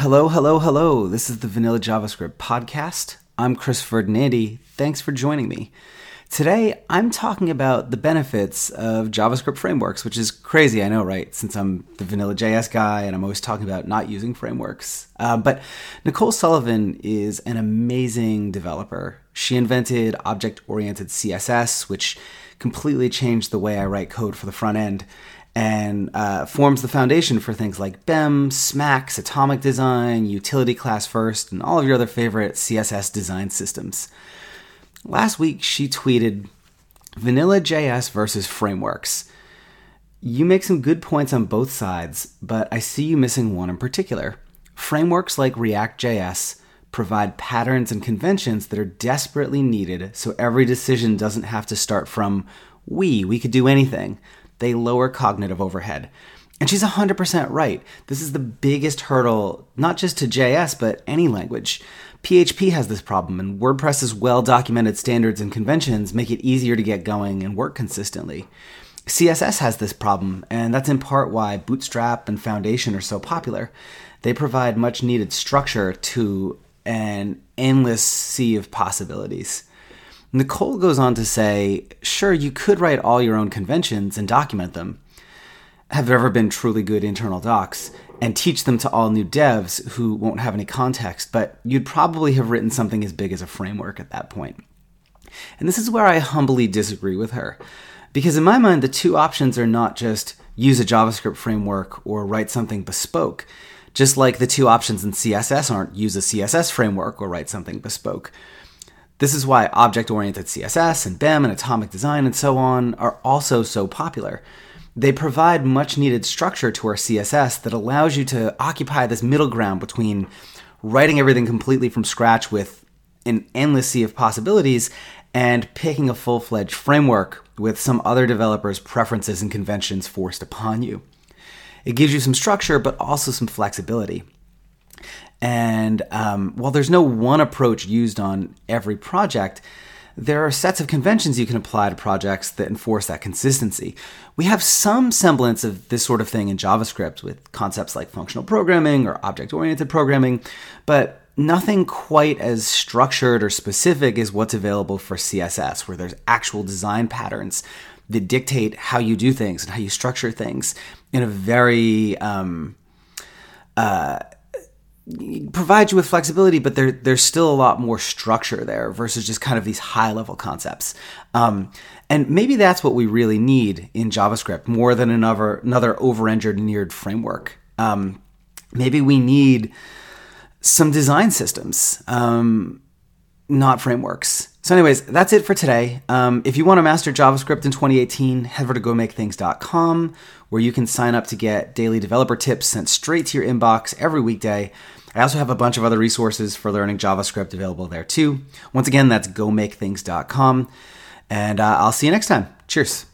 Hello, hello, hello. This is the Vanilla JavaScript podcast. I'm Chris Ferdinandi. Thanks for joining me. Today, I'm talking about the benefits of JavaScript frameworks, which is crazy, I know, right? Since I'm the vanilla JS guy and I'm always talking about not using frameworks. Uh, but Nicole Sullivan is an amazing developer. She invented object oriented CSS, which completely changed the way I write code for the front end and uh, forms the foundation for things like BEM, SMACSS, Atomic Design, Utility Class First, and all of your other favorite CSS design systems. Last week, she tweeted Vanilla JS versus frameworks. You make some good points on both sides, but I see you missing one in particular. Frameworks like React.js provide patterns and conventions that are desperately needed so every decision doesn't have to start from we, we could do anything they lower cognitive overhead. And she's 100% right. This is the biggest hurdle, not just to JS, but any language. PHP has this problem, and WordPress's well documented standards and conventions make it easier to get going and work consistently. CSS has this problem, and that's in part why Bootstrap and Foundation are so popular. They provide much needed structure to an endless sea of possibilities. Nicole goes on to say, sure, you could write all your own conventions and document them. Have ever been truly good internal docs and teach them to all new devs who won't have any context, but you'd probably have written something as big as a framework at that point. And this is where I humbly disagree with her. Because in my mind, the two options are not just use a JavaScript framework or write something bespoke. Just like the two options in CSS aren't use a CSS framework or write something bespoke. This is why object oriented CSS and BEM and atomic design and so on are also so popular. They provide much needed structure to our CSS that allows you to occupy this middle ground between writing everything completely from scratch with an endless sea of possibilities and picking a full fledged framework with some other developers' preferences and conventions forced upon you. It gives you some structure, but also some flexibility. And um, while there's no one approach used on every project, there are sets of conventions you can apply to projects that enforce that consistency. We have some semblance of this sort of thing in JavaScript with concepts like functional programming or object oriented programming, but nothing quite as structured or specific as what's available for CSS, where there's actual design patterns that dictate how you do things and how you structure things in a very um, uh, provides you with flexibility, but there, there's still a lot more structure there versus just kind of these high level concepts. Um, and maybe that's what we really need in JavaScript more than another another over engineered framework. Um, maybe we need some design systems, um, not frameworks. So, anyways, that's it for today. Um, if you want to master JavaScript in 2018, head over to gomakethings.com where you can sign up to get daily developer tips sent straight to your inbox every weekday. I also have a bunch of other resources for learning JavaScript available there too. Once again, that's gomakethings.com. And uh, I'll see you next time. Cheers.